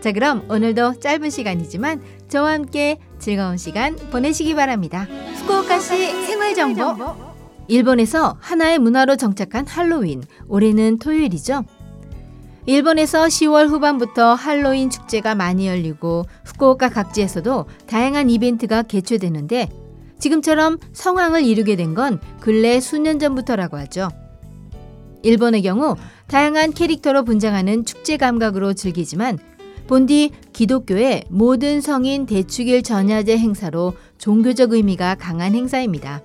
자 그럼 오늘도 짧은 시간이지만 저와 함께 즐거운 시간 보내시기 바랍니다. 후쿠오카시 생활정보 일본에서 하나의 문화로 정착한 할로윈 올해는 토요일이죠. 일본에서 10월 후반부터 할로윈 축제가 많이 열리고 후쿠오카 각지에서도 다양한 이벤트가 개최되는데 지금처럼 성황을 이루게 된 건 근래 수년 전부터라고 하죠. 일본의 경우 다양한 캐릭터로 분장하는 축제 감각으로 즐기지만 본디 기독교의 모든 성인 대축일 전야제 행사로 종교적 의미가 강한 행사입니다.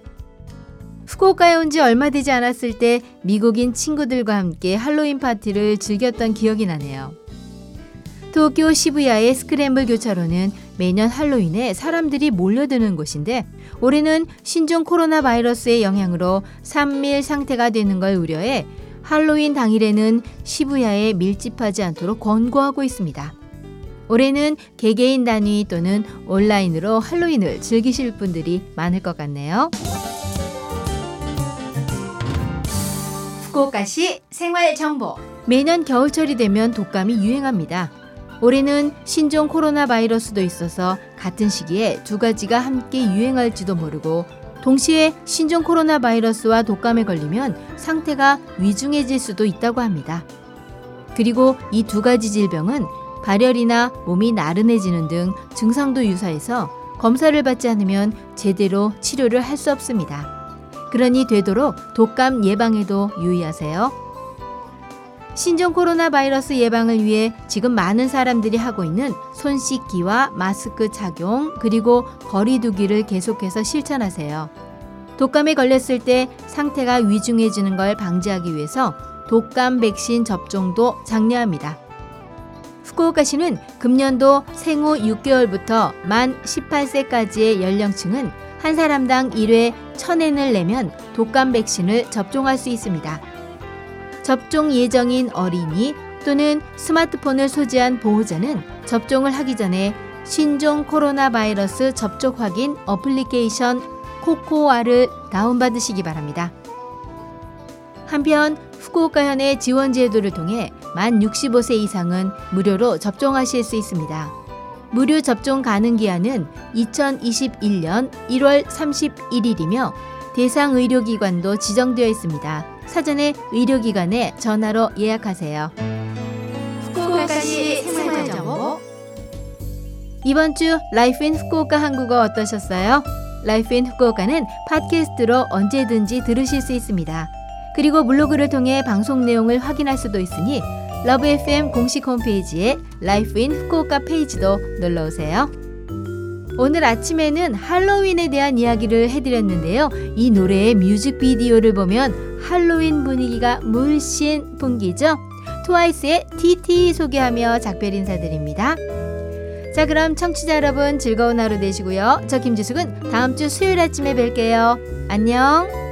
후쿠오카에 온 지 얼마 되지 않았을 때 미국인 친구들과 함께 할로윈 파티를 즐겼던 기억이 나네요. 도쿄 시부야의 스크램블 교차로는 매년 할로윈에 사람들이 몰려드는 곳인데 올해는 신종 코로나 바이러스의 영향으로 산밀 상태가 되는 걸 우려해 할로윈 당일에는 시부야에 밀집하지 않도록 권고하고 있습니다. 올해는 개개인 단위 또는 온라인으로 할로윈을 즐기실 분들이 많을 것 같네요. 후쿠오카시 생활 정보. 매년 겨울철이 되면 독감이 유행합니다. 올해는 신종 코로나 바이러스도 있어서 같은 시기에 두 가지가 함께 유행할지도 모르고 동시에 신종 코로나 바이러스와 독감에 걸리면 상태가 위중해질 수도 있다고 합니다. 그리고 이 두 가지 질병은 발열이나 몸이 나른해지는 등 증상도 유사해서 검사를 받지 않으면 제대로 치료를 할 수 없습니다. 그러니 되도록 독감 예방에도 유의하세요. 신종 코로나 바이러스 예방을 위해 지금 많은 사람들이 하고 있는 손 씻기와 마스크 착용 그리고 거리 두기를 계속해서 실천하세요. 독감에 걸렸을 때 상태가 위중해지는 걸 방지하기 위해서 독감 백신 접종도 장려합니다. 후쿠오카시는 금년도 생후 6개월부터 만 18세까지의 연령층은 한 사람당 1회 1000엔을 내면 독감 백신을 접종할 수 있습니다. 접종 예정인 어린이 또는 스마트폰을 소지한 보호자는 접종을 하기 전에 신종 코로나 바이러스 접촉 확인 어플리케이션 코코아를 다운받으시기 바랍니다. 한편 후쿠오카현의 지원 제도를 통해 만 65세 이상은 무료로 접종하실 수 있습니다. 무료 접종 가능 기한은 2021년 1월 31일이며 대상 의료기관도 지정되어 있습니다. 사전에 의료기관에 전화로 예약하세요. 후쿠오카시 생활정보 이번 주 Life in 후쿠오카 한국어 어떠셨어요? Life in 후쿠오카는 팟캐스트로 언제든지 들으실 수 있습니다. 그리고 블로그를 통해 방송 내용을 확인할 수도 있으니 러브 FM 공식 홈페이지에 Life in 후쿠오카 페이지도 놀러 오세요. 오늘 아침에는 할로윈에 대한 이야기를 해드렸는데요. 이 노래의 뮤직비디오를 보면 할로윈 분위기가 물씬 풍기죠? 트와이스의 TT 소개하며 작별 인사드립니다. 자, 그럼 청취자 여러분 즐거운 하루 되시고요. 저 김지숙은 다음 주 수요일 아침에 뵐게요. 안녕!